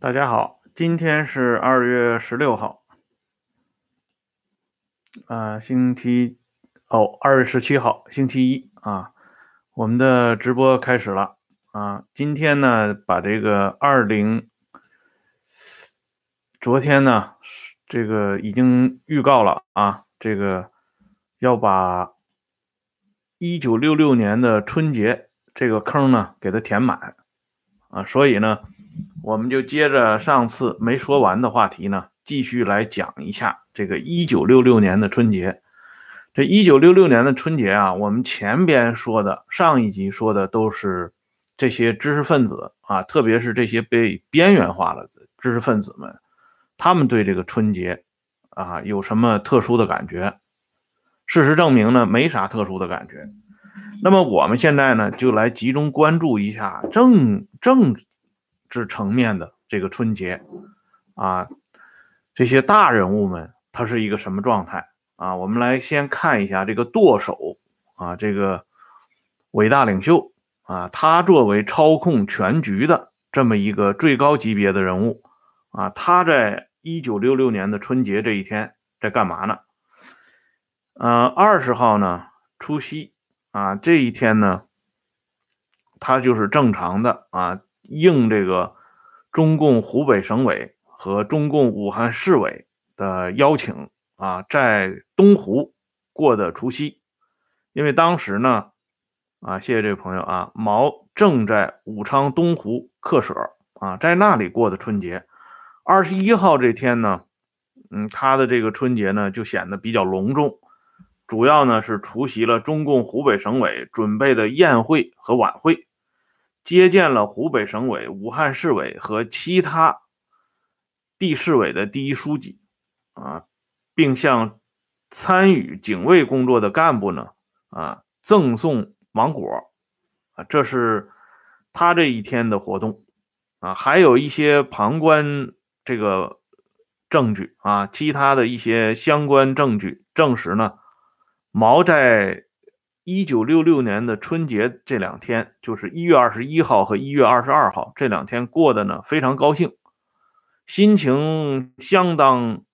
大家好，今天是二月十六号，啊，星期哦，二月十七号，星期一啊，我们的直播开始了啊。今天呢，把这个二零，昨天呢，这个已经预告了啊，这个要把一九六六年的春节这个坑呢给它填满啊，所以呢。我们就接着上次没说完的话题呢，继续来讲一下这个一九六六年的春节。这一九六六年的春节啊，我们前边说的上一集说的都是这些知识分子啊，特别是这些被边缘化了的知识分子们，他们对这个春节啊有什么特殊的感觉？事实证明呢，没啥特殊的感觉。那么我们现在呢，就来集中关注一下政政。至层面的这个春节，啊，这些大人物们他是一个什么状态啊？我们来先看一下这个舵手啊，这个伟大领袖啊，他作为操控全局的这么一个最高级别的人物啊，他在一九六六年的春节这一天在干嘛呢？呃，二十号呢，除夕啊，这一天呢，他就是正常的啊。应这个中共湖北省委和中共武汉市委的邀请啊，在东湖过的除夕，因为当时呢，啊，谢谢这位朋友啊，毛正在武昌东湖客舍啊，在那里过的春节。二十一号这天呢，嗯，他的这个春节呢就显得比较隆重，主要呢是出席了中共湖北省委准备的宴会和晚会。接见了湖北省委、武汉市委和其他地市委的第一书记，啊，并向参与警卫工作的干部呢，啊，赠送芒果，啊，这是他这一天的活动，啊，还有一些旁观这个证据啊，其他的一些相关证据证实呢，毛在。一九六六年的春节这两天，就是一月二十一号和一月二十二号这两天过得呢非常高兴，心情相当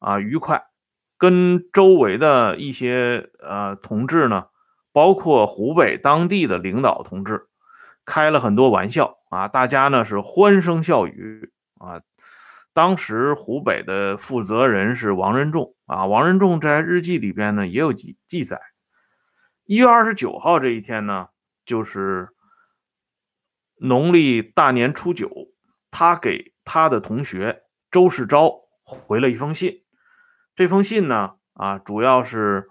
啊愉快，跟周围的一些呃同志呢，包括湖北当地的领导同志，开了很多玩笑啊，大家呢是欢声笑语啊。当时湖北的负责人是王仁仲啊，王仁仲在日记里边呢也有记记载。一月二十九号这一天呢，就是农历大年初九，他给他的同学周世钊回了一封信。这封信呢，啊，主要是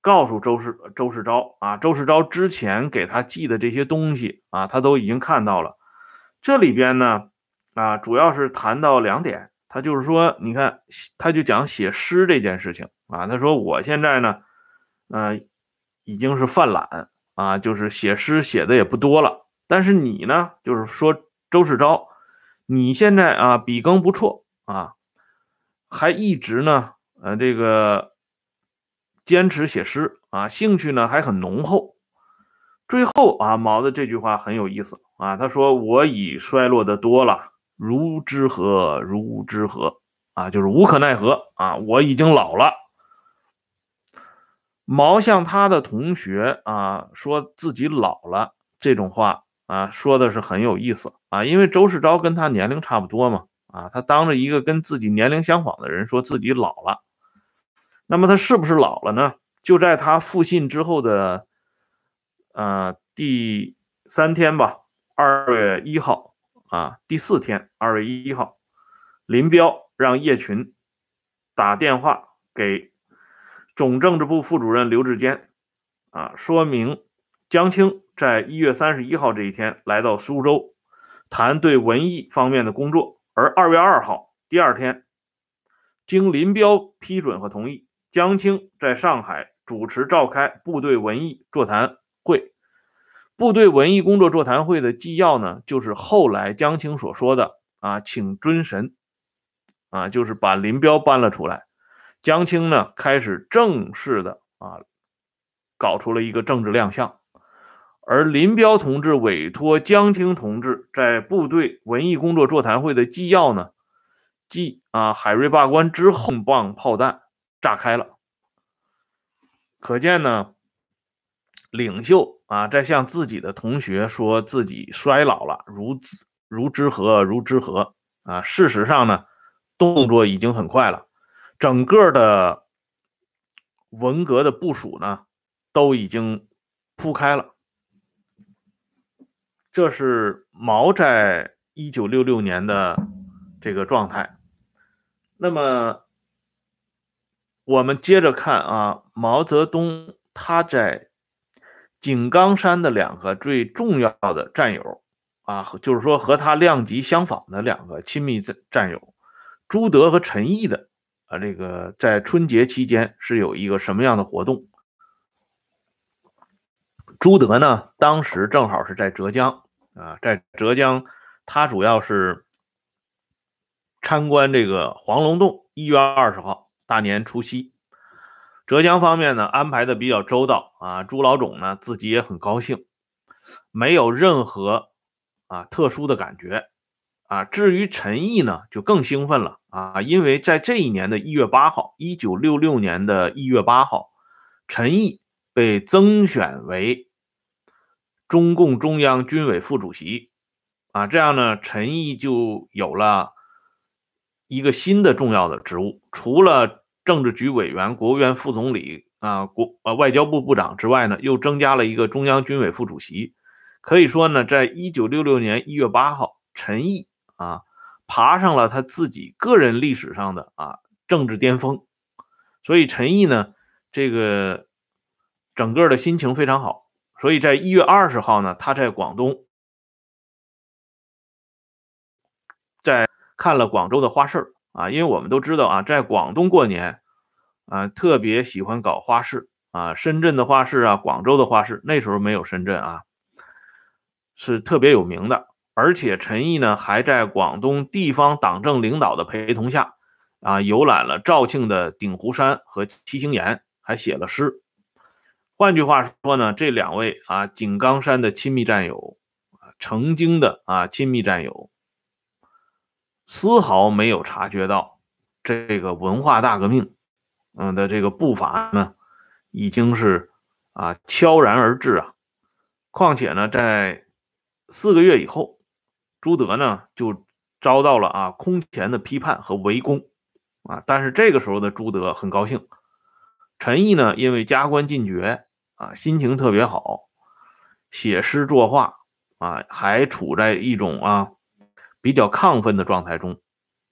告诉周世周世钊啊，周世钊之前给他寄的这些东西啊，他都已经看到了。这里边呢，啊，主要是谈到两点，他就是说，你看，他就讲写诗这件事情啊，他说我现在呢，嗯。已经是犯懒啊，就是写诗写的也不多了。但是你呢，就是说周世钊，你现在啊笔耕不辍啊，还一直呢，呃，这个坚持写诗啊，兴趣呢还很浓厚。最后啊，毛的这句话很有意思啊，他说：“我已衰落的多了，如之何？如之何？啊，就是无可奈何啊，我已经老了。”毛向他的同学啊说自己老了这种话啊说的是很有意思啊，因为周世钊跟他年龄差不多嘛啊，他当着一个跟自己年龄相仿的人说自己老了，那么他是不是老了呢？就在他复信之后的呃第三天吧，二月一号啊，第四天二月一号，林彪让叶群打电话给。总政治部副主任刘志坚，啊，说明江青在一月三十一号这一天来到苏州，谈对文艺方面的工作。而二月二号，第二天，经林彪批准和同意，江青在上海主持召开部队文艺座谈会。部队文艺工作座谈会的纪要呢，就是后来江青所说的啊，请尊神，啊，就是把林彪搬了出来。江青呢，开始正式的啊，搞出了一个政治亮相，而林彪同志委托江青同志在部队文艺工作座谈会的纪要呢，即啊海瑞罢官之后，棒炮弹炸开了。可见呢，领袖啊在向自己的同学说自己衰老了，如如之何如之何啊？事实上呢，动作已经很快了，整个的文革的部署呢，都已经铺开了。这是毛在一九六六年的这个状态。那么，我们接着看啊，毛泽东他在井冈山的两个最重要的战友啊，就是说和他量级相仿的两个亲密战战友朱德和陈毅的啊，这个在春节期间是有一个什么样的活动？朱德呢，当时正好是在浙江。啊，在浙江，他主要是参观这个黄龙洞。一月二十号，大年除夕，浙江方面呢安排的比较周到啊。朱老总呢自己也很高兴，没有任何啊特殊的感觉啊。至于陈毅呢，就更兴奋了啊，因为在这一年的一月八号，一九六六年的一月八号，陈毅被增选为。中共中央军委副主席，啊，这样呢，陈毅就有了一个新的重要的职务，除了政治局委员、国务院副总理啊、国呃外交部部长之外呢，又增加了一个中央军委副主席。可以说呢，在一九六六年一月八号，陈毅啊爬上了他自己个人历史上的啊政治巅峰，所以陈毅呢，这个整个的心情非常好。所以在一月二十号呢，他在广东，在看了广州的花市啊，因为我们都知道啊，在广东过年啊，特别喜欢搞花市啊，深圳的花市啊，广州的花市，那时候没有深圳啊，是特别有名的。而且陈毅呢，还在广东地方党政领导的陪同下啊，游览了肇庆的鼎湖山和七星岩，还写了诗。换句话说呢，这两位啊，井冈山的亲密战友，曾经的啊亲密战友，丝毫没有察觉到这个文化大革命，嗯的这个步伐呢，已经是啊悄然而至啊。况且呢，在四个月以后，朱德呢就遭到了啊空前的批判和围攻啊。但是这个时候的朱德很高兴，陈毅呢因为加官进爵。啊，心情特别好，写诗作画啊，还处在一种啊比较亢奋的状态中，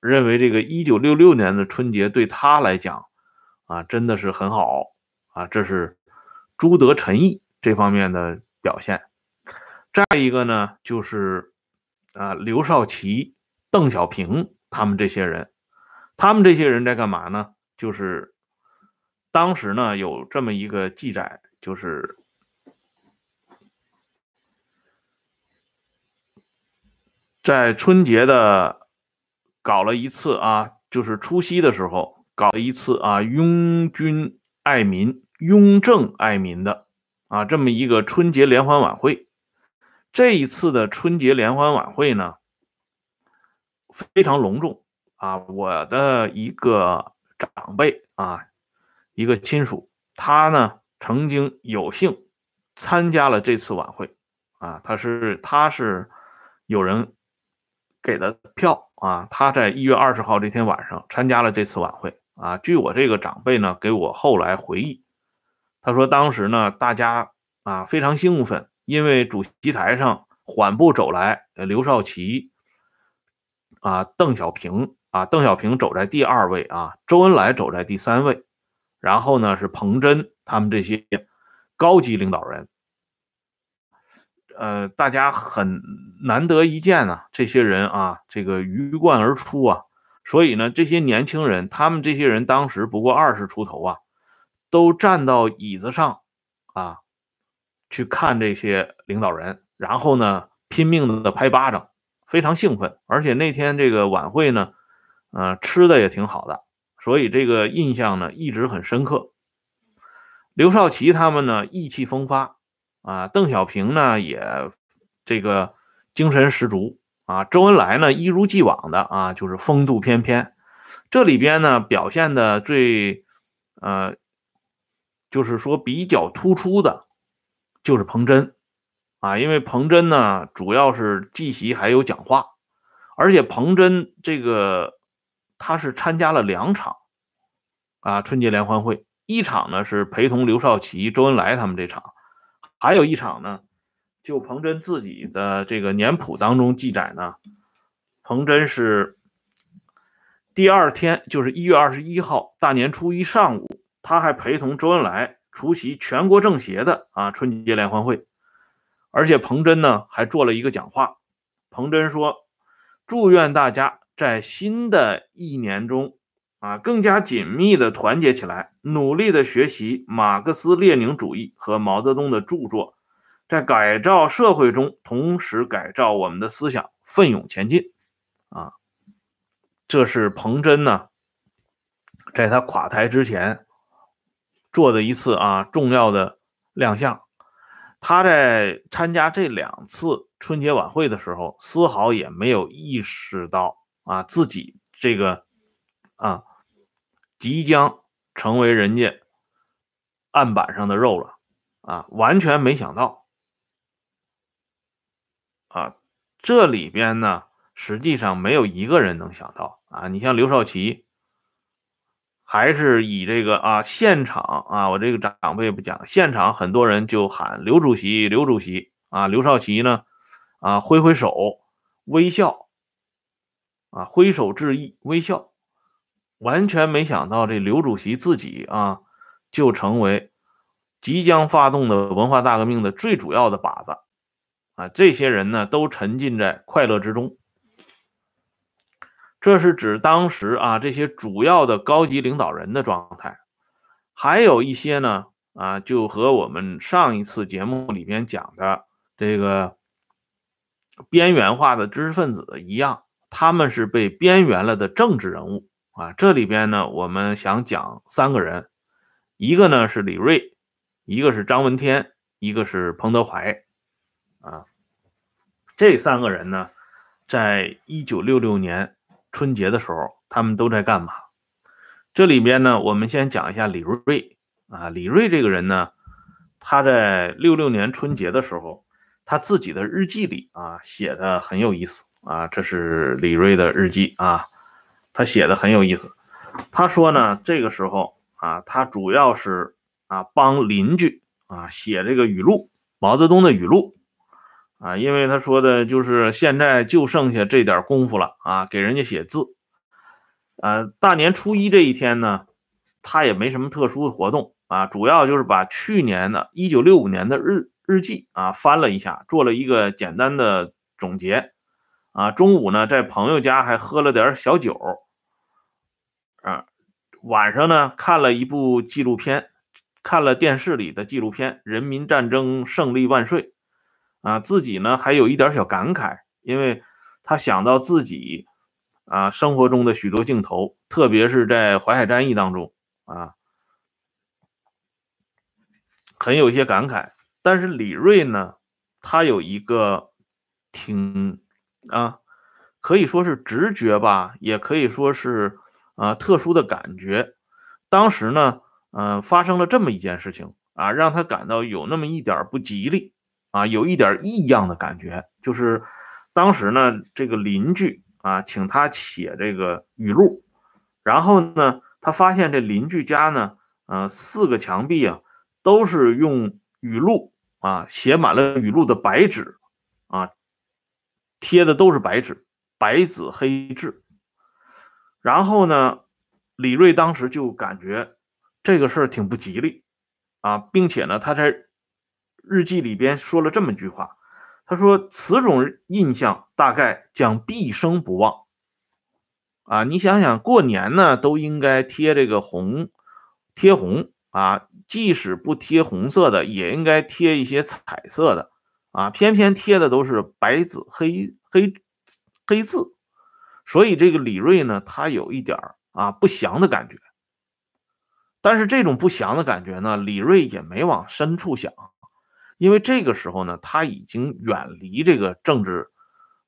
认为这个一九六六年的春节对他来讲啊真的是很好啊，这是朱德陈毅这方面的表现。再一个呢，就是啊刘少奇、邓小平他们这些人，他们这些人在干嘛呢？就是当时呢有这么一个记载。就是在春节的搞了一次啊，就是除夕的时候搞了一次啊，拥军爱民、拥政爱民的啊这么一个春节联欢晚会。这一次的春节联欢晚会呢，非常隆重啊。我的一个长辈啊，一个亲属，他呢。曾经有幸参加了这次晚会，啊，他是他是有人给的票啊，他在一月二十号这天晚上参加了这次晚会啊。据我这个长辈呢给我后来回忆，他说当时呢大家啊非常兴奋，因为主席台上缓步走来刘少奇啊，邓小平啊，邓小平走在第二位啊，周恩来走在第三位。然后呢，是彭真他们这些高级领导人，呃，大家很难得一见啊，这些人啊，这个鱼贯而出啊，所以呢，这些年轻人，他们这些人当时不过二十出头啊，都站到椅子上啊，去看这些领导人，然后呢，拼命的拍巴掌，非常兴奋，而且那天这个晚会呢，呃，吃的也挺好的。所以这个印象呢一直很深刻。刘少奇他们呢意气风发啊，邓小平呢也这个精神十足啊，周恩来呢一如既往的啊就是风度翩翩。这里边呢表现的最呃就是说比较突出的，就是彭真啊，因为彭真呢主要是记习还有讲话，而且彭真这个他是参加了两场啊春节联欢会，一场呢是陪同刘少奇、周恩来他们这场。还有一场呢，就彭真自己的这个年谱当中记载呢，彭真是第二天，就是一月二十一号大年初一上午，他还陪同周恩来出席全国政协的啊春节联欢会，而且彭真呢还做了一个讲话。彭真说：“祝愿大家在新的一年中啊更加紧密的团结起来。”努力的学习马克思列宁主义和毛泽东的著作，在改造社会中同时改造我们的思想，奋勇前进。啊，这是彭真呢，在他垮台之前做的一次啊重要的亮相。他在参加这两次春节晚会的时候，丝毫也没有意识到啊自己这个啊即将。成为人家案板上的肉了啊！完全没想到啊！这里边呢，实际上没有一个人能想到啊！你像刘少奇，还是以这个啊现场啊，我这个长辈不讲，现场很多人就喊刘主席，刘主席啊！刘少奇呢啊挥挥手微笑啊挥手致意微笑。完全没想到，这刘主席自己啊，就成为即将发动的文化大革命的最主要的靶子啊！这些人呢，都沉浸在快乐之中。这是指当时啊，这些主要的高级领导人的状态。还有一些呢，啊，就和我们上一次节目里边讲的这个边缘化的知识分子一样，他们是被边缘了的政治人物。啊，这里边呢，我们想讲三个人，一个呢是李瑞，一个是张闻天，一个是彭德怀。啊，这三个人呢，在一九六六年春节的时候，他们都在干嘛？这里边呢，我们先讲一下李瑞。啊，李瑞这个人呢，他在六六年春节的时候，他自己的日记里啊写的很有意思啊，这是李瑞的日记啊。他写的很有意思，他说呢，这个时候啊，他主要是啊帮邻居啊写这个语录，毛泽东的语录啊，因为他说的就是现在就剩下这点功夫了啊，给人家写字。呃，大年初一这一天呢，他也没什么特殊的活动啊，主要就是把去年的一九六五年的日日记啊翻了一下，做了一个简单的总结啊，中午呢在朋友家还喝了点小酒。啊，晚上呢看了一部纪录片，看了电视里的纪录片《人民战争胜利万岁》，啊，自己呢还有一点小感慨，因为他想到自己啊生活中的许多镜头，特别是在淮海战役当中啊，很有一些感慨。但是李锐呢，他有一个挺啊，可以说是直觉吧，也可以说是。啊，特殊的感觉，当时呢，嗯，发生了这么一件事情啊，让他感到有那么一点不吉利啊，有一点异样的感觉，就是当时呢，这个邻居啊，请他写这个语录，然后呢，他发现这邻居家呢，呃，四个墙壁啊，都是用语录啊，写满了语录的白纸啊，贴的都是白纸，白纸黑字。然后呢，李瑞当时就感觉这个事儿挺不吉利啊，并且呢，他在日记里边说了这么一句话，他说：“此种印象大概将毕生不忘。”啊，你想想，过年呢都应该贴这个红，贴红啊，即使不贴红色的，也应该贴一些彩色的啊，偏偏贴的都是白纸黑黑黑字。所以这个李瑞呢，他有一点啊不祥的感觉，但是这种不祥的感觉呢，李瑞也没往深处想，因为这个时候呢，他已经远离这个政治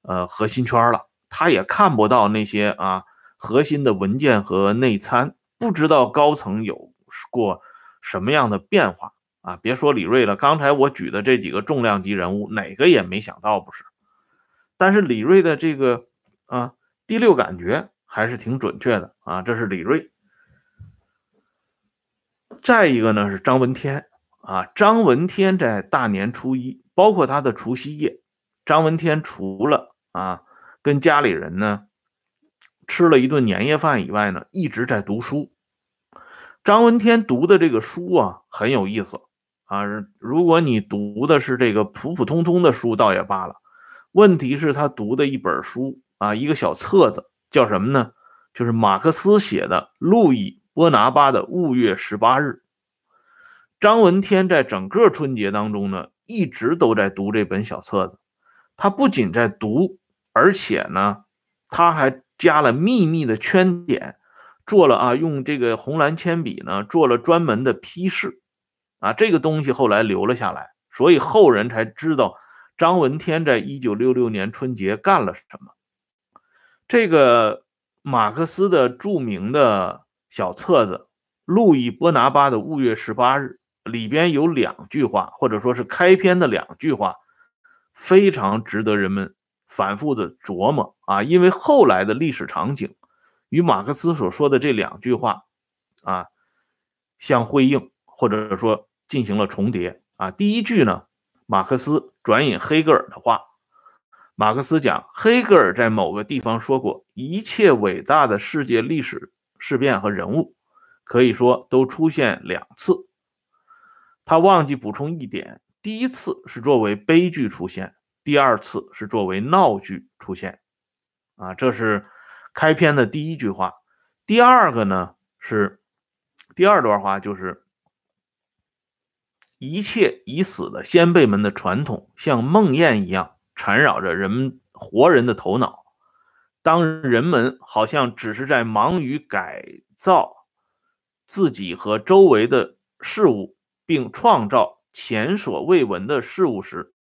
呃核心圈了，他也看不到那些啊核心的文件和内参，不知道高层有过什么样的变化啊。别说李瑞了，刚才我举的这几个重量级人物，哪个也没想到不是？但是李瑞的这个啊第六感觉还是挺准确的啊，这是李瑞。再一个呢是张闻天啊，张闻天在大年初一，包括他的除夕夜，张闻天除了啊跟家里人呢吃了一顿年夜饭以外呢，一直在读书。张闻天读的这个书啊很有意思啊，如果你读的是这个普普通通的书倒也罢了，问题是他读的一本书啊，一个小册子叫什么呢？就是马克思写的《路易》。波拿巴的五月十八日，张闻天在整个春节当中呢，一直都在读这本小册子。他不仅在读，而且呢，他还加了秘密的圈点，做了啊，用这个红蓝铅笔呢，做了专门的批示。啊，这个东西后来留了下来，所以后人才知道张闻天在一九六六年春节干了什么。这个马克思的著名的。小册子《路易波拿巴的五月十八日》里边有两句话，或者说是开篇的两句话，非常值得人们反复的琢磨啊！因为后来的历史场景与马克思所说的这两句话啊相辉映，或者说进行了重叠啊。第一句呢，马克思转引黑格尔的话，马克思讲，黑格尔在某个地方说过，一切伟大的世界历史。事变和人物可以说都出现两次，他忘记补充一点：第一次是作为悲剧出现，第二次是作为闹剧出现。啊，这是开篇的第一句话。第二个呢是第二段话，就是一切已死的先辈们的传统像梦魇一样缠绕着人们活人的头脑。当人们好像只是在忙于改造自己和周围的事物，并创造前所未闻的事物时，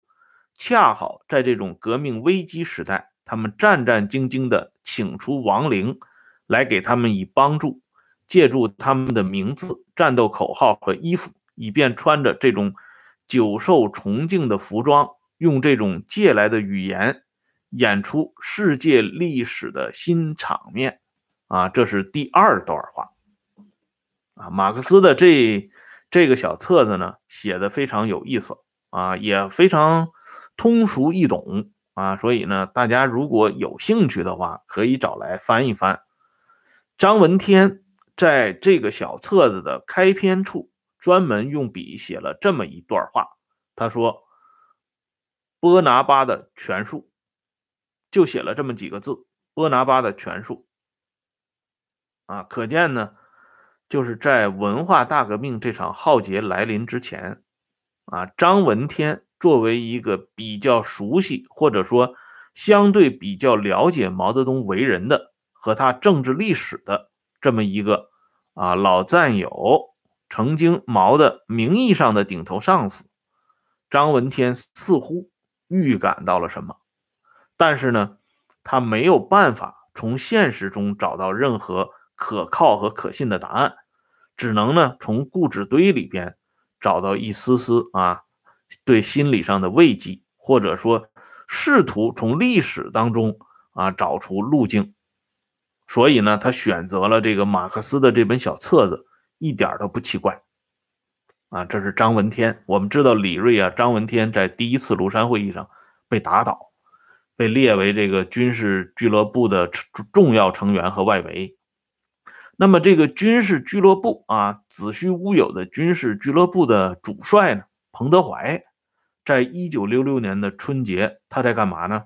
恰好在这种革命危机时代，他们战战兢兢地请出亡灵来给他们以帮助，借助他们的名字、战斗口号和衣服，以便穿着这种久受崇敬的服装，用这种借来的语言。演出世界历史的新场面啊，这是第二段话啊。马克思的这这个小册子呢，写的非常有意思啊，也非常通俗易懂啊。所以呢，大家如果有兴趣的话，可以找来翻一翻。张闻天在这个小册子的开篇处，专门用笔写了这么一段话，他说：“波拿巴的权术。”就写了这么几个字：“波拿巴的权术。”啊，可见呢，就是在文化大革命这场浩劫来临之前，啊，张闻天作为一个比较熟悉或者说相对比较了解毛泽东为人的和他政治历史的这么一个啊老战友，曾经毛的名义上的顶头上司，张闻天似乎预感到了什么。但是呢，他没有办法从现实中找到任何可靠和可信的答案，只能呢从故纸堆里边找到一丝丝啊对心理上的慰藉，或者说试图从历史当中啊找出路径。所以呢，他选择了这个马克思的这本小册子，一点都不奇怪。啊，这是张闻天。我们知道李瑞啊，张闻天在第一次庐山会议上被打倒。被列为这个军事俱乐部的重要成员和外围。那么，这个军事俱乐部啊，子虚乌有的军事俱乐部的主帅呢，彭德怀，在一九六六年的春节，他在干嘛呢？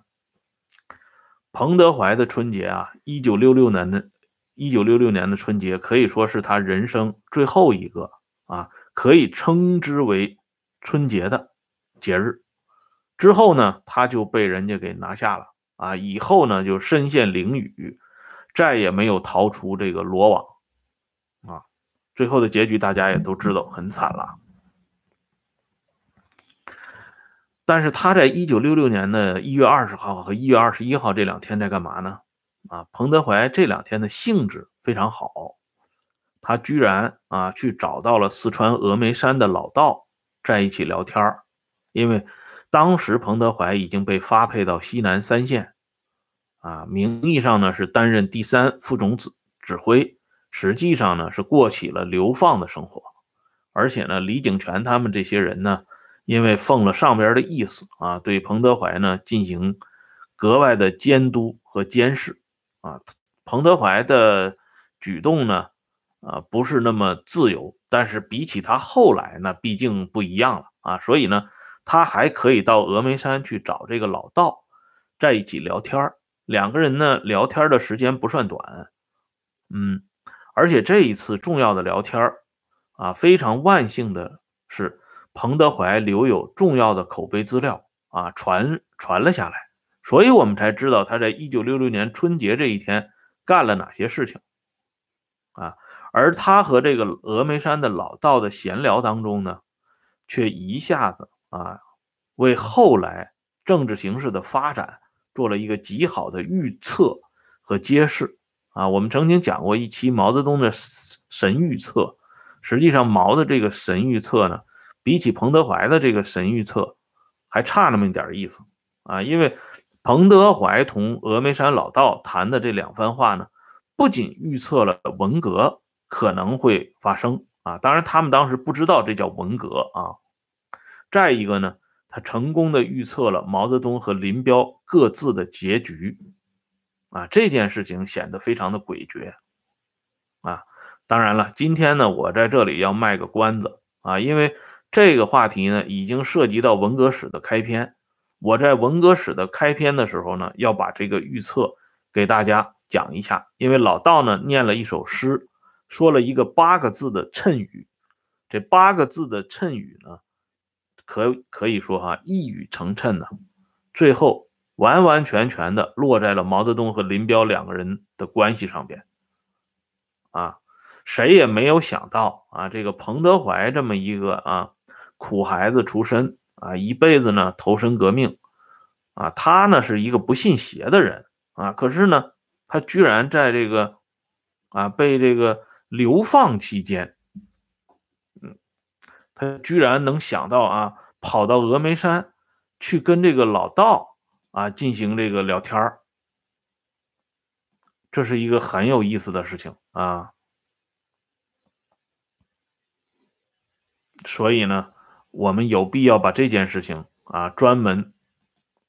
彭德怀的春节啊，一九六六年的，一九六六年的春节可以说是他人生最后一个啊，可以称之为春节的节日。之后呢，他就被人家给拿下了啊！以后呢，就身陷囹圄，再也没有逃出这个罗网啊！最后的结局大家也都知道，很惨了。但是他在一九六六年的一月二十号和一月二十一号这两天在干嘛呢？啊，彭德怀这两天的兴致非常好，他居然啊去找到了四川峨眉山的老道在一起聊天因为当时彭德怀已经被发配到西南三线，啊，名义上呢是担任第三副总指指挥，实际上呢是过起了流放的生活，而且呢，李景全他们这些人呢，因为奉了上边的意思啊，对彭德怀呢进行格外的监督和监视。啊，彭德怀的举动呢，啊，不是那么自由，但是比起他后来呢，毕竟不一样了啊，所以呢，他还可以到峨眉山去找这个老道，在一起聊天两个人呢，聊天的时间不算短，嗯，而且这一次重要的聊天啊，非常万幸的是，彭德怀留有重要的口碑资料啊，传传了下来。所以我们才知道他在一九六六年春节这一天干了哪些事情，啊，而他和这个峨眉山的老道的闲聊当中呢，却一下子啊，为后来政治形势的发展做了一个极好的预测和揭示啊。我们曾经讲过一期毛泽东的神预测，实际上毛的这个神预测呢，比起彭德怀的这个神预测还差那么一点意思啊，因为。彭德怀同峨眉山老道谈的这两番话呢，不仅预测了文革可能会发生啊，当然他们当时不知道这叫文革啊。再一个呢，他成功的预测了毛泽东和林彪各自的结局啊，这件事情显得非常的诡谲啊。当然了，今天呢，我在这里要卖个关子啊，因为这个话题呢，已经涉及到文革史的开篇。我在文革史的开篇的时候呢，要把这个预测给大家讲一下，因为老道呢念了一首诗，说了一个八个字的谶语，这八个字的谶语呢，可可以说哈一语成谶呢，最后完完全全的落在了毛泽东和林彪两个人的关系上边，啊，谁也没有想到啊，这个彭德怀这么一个啊苦孩子出身。啊，一辈子呢投身革命，啊，他呢是一个不信邪的人啊，可是呢，他居然在这个啊被这个流放期间，他居然能想到啊跑到峨眉山去跟这个老道啊进行这个聊天这是一个很有意思的事情啊，所以呢。我们有必要把这件事情啊专门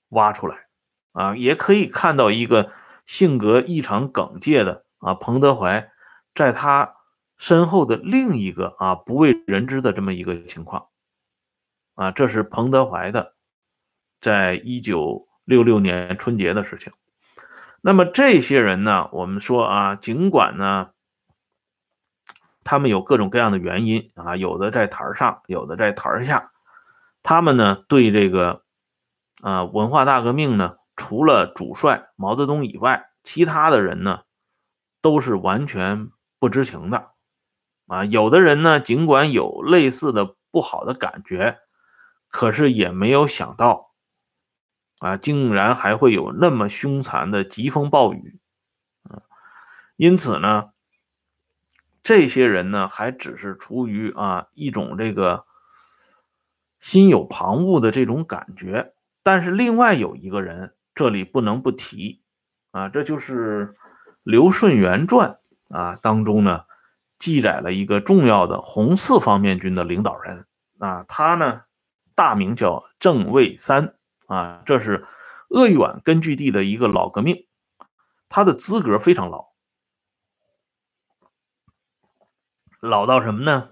挖出来啊，也可以看到一个性格异常耿介的啊彭德怀，在他身后的另一个啊不为人知的这么一个情况啊，这是彭德怀的，在一九六六年春节的事情。那么这些人呢，我们说啊，尽管呢。他们有各种各样的原因啊，有的在台上，有的在台下。他们呢，对这个啊文化大革命呢，除了主帅毛泽东以外，其他的人呢，都是完全不知情的啊。有的人呢，尽管有类似的不好的感觉，可是也没有想到啊，竟然还会有那么凶残的疾风暴雨啊。因此呢。这些人呢，还只是出于啊一种这个心有旁骛的这种感觉，但是另外有一个人，这里不能不提啊，这就是刘顺元传啊当中呢记载了一个重要的红四方面军的领导人啊，他呢大名叫郑卫三啊，这是鄂豫皖根据地的一个老革命，他的资格非常老。老到什么呢？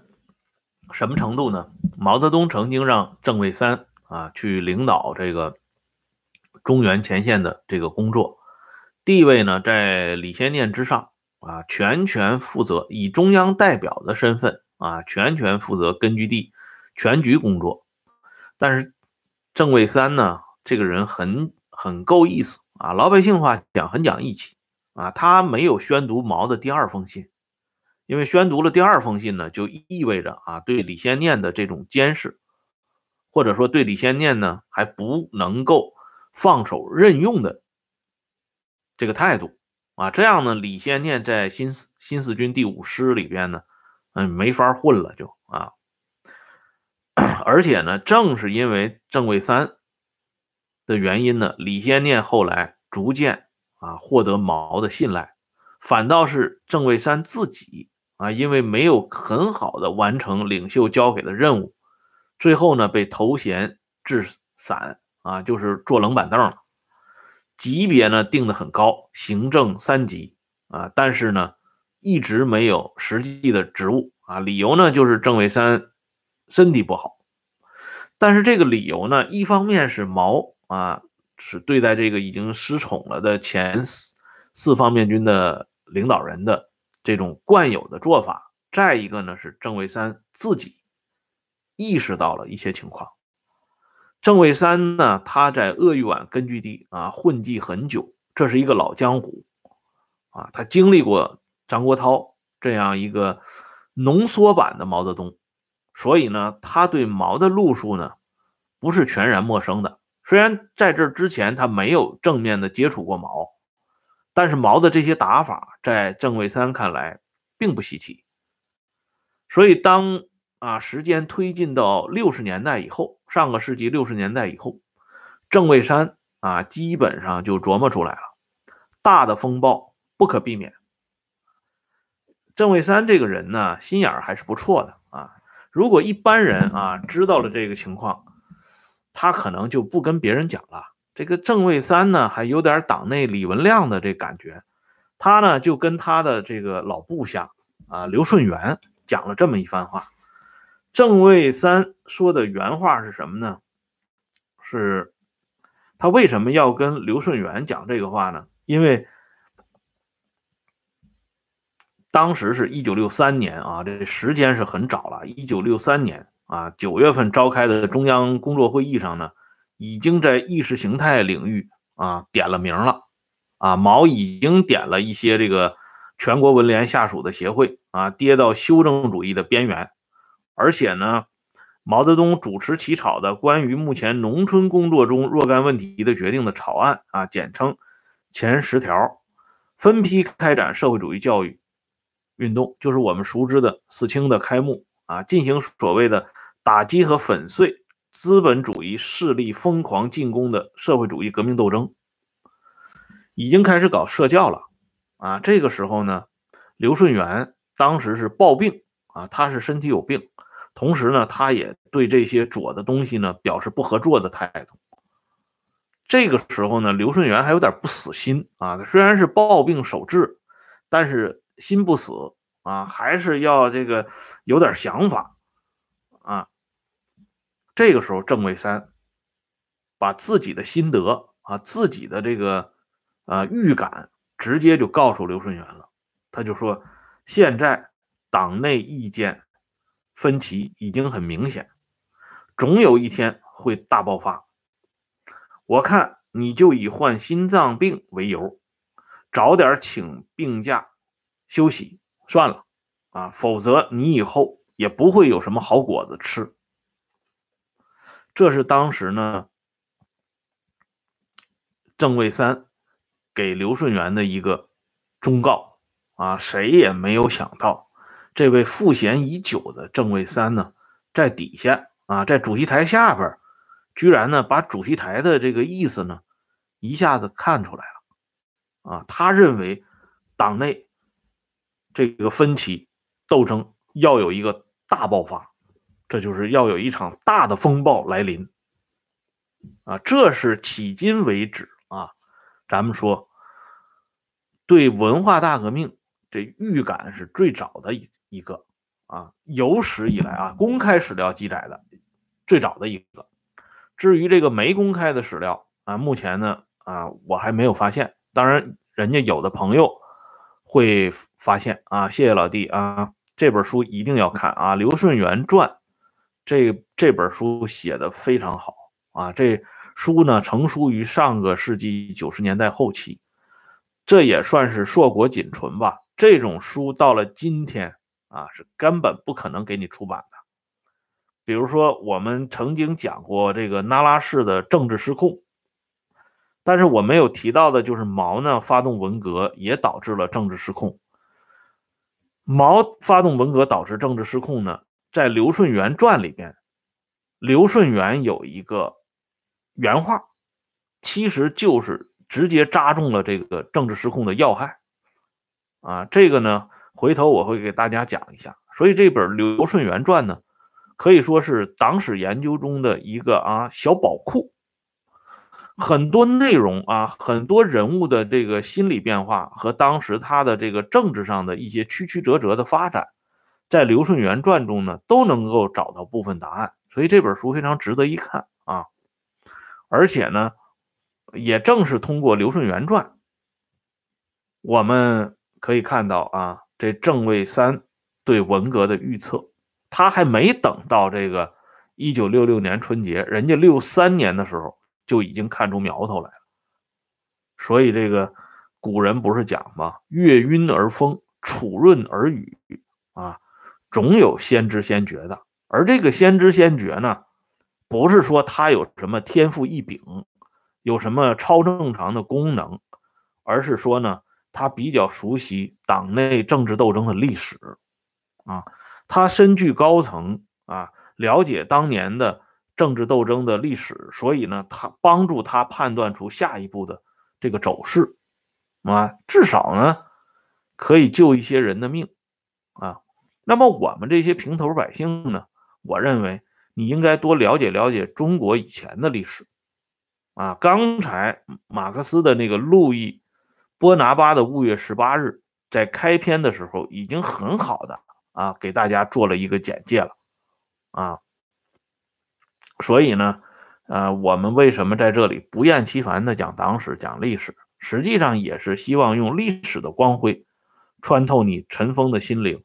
什么程度呢？毛泽东曾经让郑卫三啊去领导这个中原前线的这个工作，地位呢在李先念之上啊，全权负责以中央代表的身份啊，全权负责根据地全局工作。但是郑卫三呢，这个人很很够意思啊，老百姓话讲很讲义气啊，他没有宣读毛的第二封信。因为宣读了第二封信呢，就意味着啊对李先念的这种监视或者说对李先念呢还不能够放手任用的这个态度啊，这样呢，李先念在新四新四军第五师里边呢，嗯，没法混了，就啊，而且呢，正是因为郑卫三的原因呢，李先念后来逐渐啊获得毛的信赖，反倒是郑卫三自己。啊，因为没有很好的完成领袖交给的任务，最后呢被头衔置散啊，就是坐冷板凳了。级别呢定的很高，行政三级啊，但是呢一直没有实际的职务啊。理由呢就是郑卫三身体不好，但是这个理由呢，一方面是毛啊是对待这个已经失宠了的前四四方面军的领导人的。这种惯有的做法，再一个呢是郑卫三自己意识到了一些情况。郑卫三呢，他在鄂豫皖根据地啊混迹很久，这是一个老江湖啊，他经历过张国焘这样一个浓缩版的毛泽东，所以呢，他对毛的路数呢不是全然陌生的。虽然在这之前他没有正面的接触过毛。但是毛的这些打法，在郑卫三看来并不稀奇，所以当啊时间推进到六十年代以后，上个世纪六十年代以后，郑卫山啊基本上就琢磨出来了，大的风暴不可避免。郑卫三这个人呢，心眼儿还是不错的啊，如果一般人啊知道了这个情况，他可能就不跟别人讲了。这个郑卫三呢，还有点党内李文亮的这感觉，他呢就跟他的这个老部下啊刘顺元讲了这么一番话。郑卫三说的原话是什么呢？是，他为什么要跟刘顺元讲这个话呢？因为当时是一九六三年啊，这时间是很早了。一九六三年啊，九月份召开的中央工作会议上呢。已经在意识形态领域啊点了名了，啊毛已经点了一些这个全国文联下属的协会啊跌到修正主义的边缘，而且呢，毛泽东主持起草的关于目前农村工作中若干问题的决定的草案啊，简称前十条，分批开展社会主义教育运动，就是我们熟知的四清的开幕啊，进行所谓的打击和粉碎。资本主义势力疯狂进攻的社会主义革命斗争，已经开始搞社教了啊！这个时候呢，刘顺元当时是暴病啊，他是身体有病，同时呢，他也对这些左的东西呢表示不合作的态度。这个时候呢，刘顺元还有点不死心啊，虽然是暴病守治，但是心不死啊，还是要这个有点想法啊。这个时候，郑卫三把自己的心得啊，自己的这个呃预感，直接就告诉刘顺元了。他就说：“现在党内意见分歧已经很明显，总有一天会大爆发。我看你就以患心脏病为由，早点请病假休息算了啊，否则你以后也不会有什么好果子吃。”这是当时呢，郑卫三给刘顺元的一个忠告啊，谁也没有想到，这位赋闲已久的郑位三呢，在底下啊，在主席台下边，居然呢把主席台的这个意思呢，一下子看出来了啊，他认为党内这个分歧斗争要有一个大爆发。这就是要有一场大的风暴来临，啊，这是迄今为止啊，咱们说对文化大革命这预感是最早的一一个啊，有史以来啊公开史料记载的最早的一个。至于这个没公开的史料啊，目前呢啊我还没有发现，当然人家有的朋友会发现啊，谢谢老弟啊，这本书一定要看啊，《刘顺元传》。这这本书写的非常好啊！这书呢成书于上个世纪九十年代后期，这也算是硕果仅存吧。这种书到了今天啊，是根本不可能给你出版的。比如说我们曾经讲过这个那拉氏的政治失控，但是我没有提到的就是毛呢发动文革也导致了政治失控。毛发动文革导致政治失控呢，在《刘顺元传》里边，刘顺元有一个原话，其实就是直接扎中了这个政治失控的要害。啊，这个呢，回头我会给大家讲一下。所以这本《刘顺元传》呢，可以说是党史研究中的一个啊小宝库，很多内容啊，很多人物的这个心理变化和当时他的这个政治上的一些曲曲折折的发展，在《刘顺元传》中呢都能够找到部分答案。所以这本书非常值得一看啊，而且呢，也正是通过《刘顺元传》，我们。可以看到啊，这郑卫三对文革的预测，他还没等到这个一九六六年春节，人家六三年的时候就已经看出苗头来了。所以这个古人不是讲吗？月晕而风，楚润而雨啊，总有先知先觉的。而这个先知先觉呢，不是说他有什么天赋异禀，有什么超正常的功能，而是说呢。他比较熟悉党内政治斗争的历史，啊，他身居高层啊，了解当年的政治斗争的历史，所以呢，他帮助他判断出下一步的这个走势，啊，至少呢，可以救一些人的命，啊，那么我们这些平头百姓呢，我认为你应该多了解了解中国以前的历史，啊，刚才马克思的那个路易。波拿巴的五月十八日，在开篇的时候已经很好的啊，给大家做了一个简介了啊。所以呢，呃，我们为什么在这里不厌其烦的讲党史、讲历史？实际上也是希望用历史的光辉穿透你尘封的心灵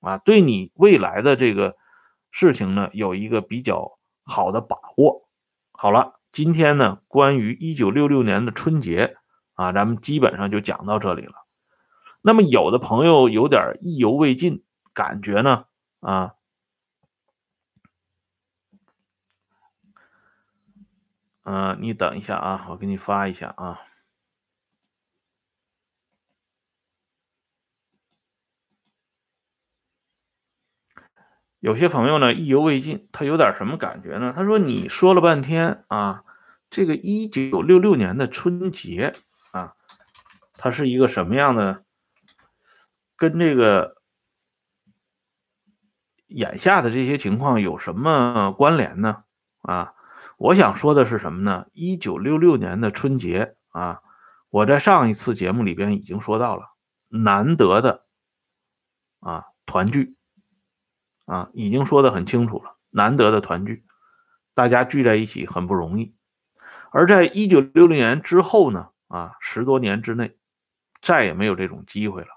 啊，对你未来的这个事情呢有一个比较好的把握。好了，今天呢，关于一九六六年的春节。啊，咱们基本上就讲到这里了。那么有的朋友有点意犹未尽，感觉呢，啊，嗯，你等一下啊，我给你发一下啊。有些朋友呢意犹未尽，他有点什么感觉呢？他说：“你说了半天啊，这个一九六六年的春节。”它是一个什么样的？跟这个眼下的这些情况有什么关联呢？啊，我想说的是什么呢？一九六六年的春节啊，我在上一次节目里边已经说到了，难得的啊团聚啊，已经说的很清楚了，难得的团聚，大家聚在一起很不容易。而在一九六六年之后呢？啊，十多年之内再也没有这种机会了。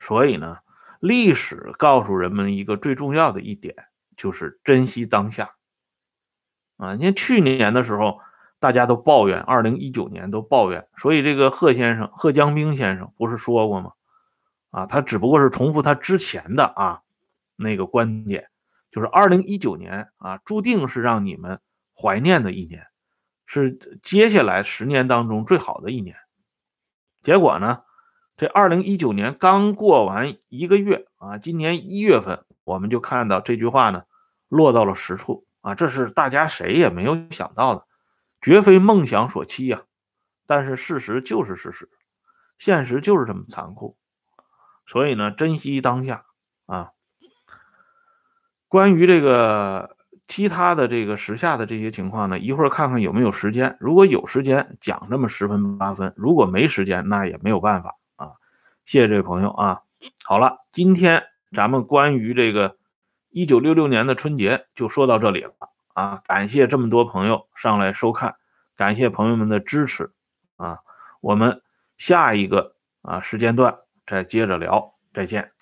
所以呢，历史告诉人们一个最重要的一点，就是珍惜当下。啊，你看去年的时候，大家都抱怨，二零一九年都抱怨，所以这个贺先生，贺江兵先生不是说过吗？啊，他只不过是重复他之前的啊那个观点，就是二零一九年啊，注定是让你们怀念的一年。是接下来十年当中最好的一年，结果呢？这二零一九年刚过完一个月啊，今年一月份我们就看到这句话呢落到了实处啊，这是大家谁也没有想到的，绝非梦想所期呀。但是事实就是事实，现实就是这么残酷，所以呢，珍惜当下啊。关于这个。其他的这个时下的这些情况呢，一会儿看看有没有时间。如果有时间讲这么十分八分，如果没时间，那也没有办法啊。谢谢这位朋友啊。好了，今天咱们关于这个一九六六年的春节就说到这里了啊。感谢这么多朋友上来收看，感谢朋友们的支持啊。我们下一个啊时间段再接着聊，再见。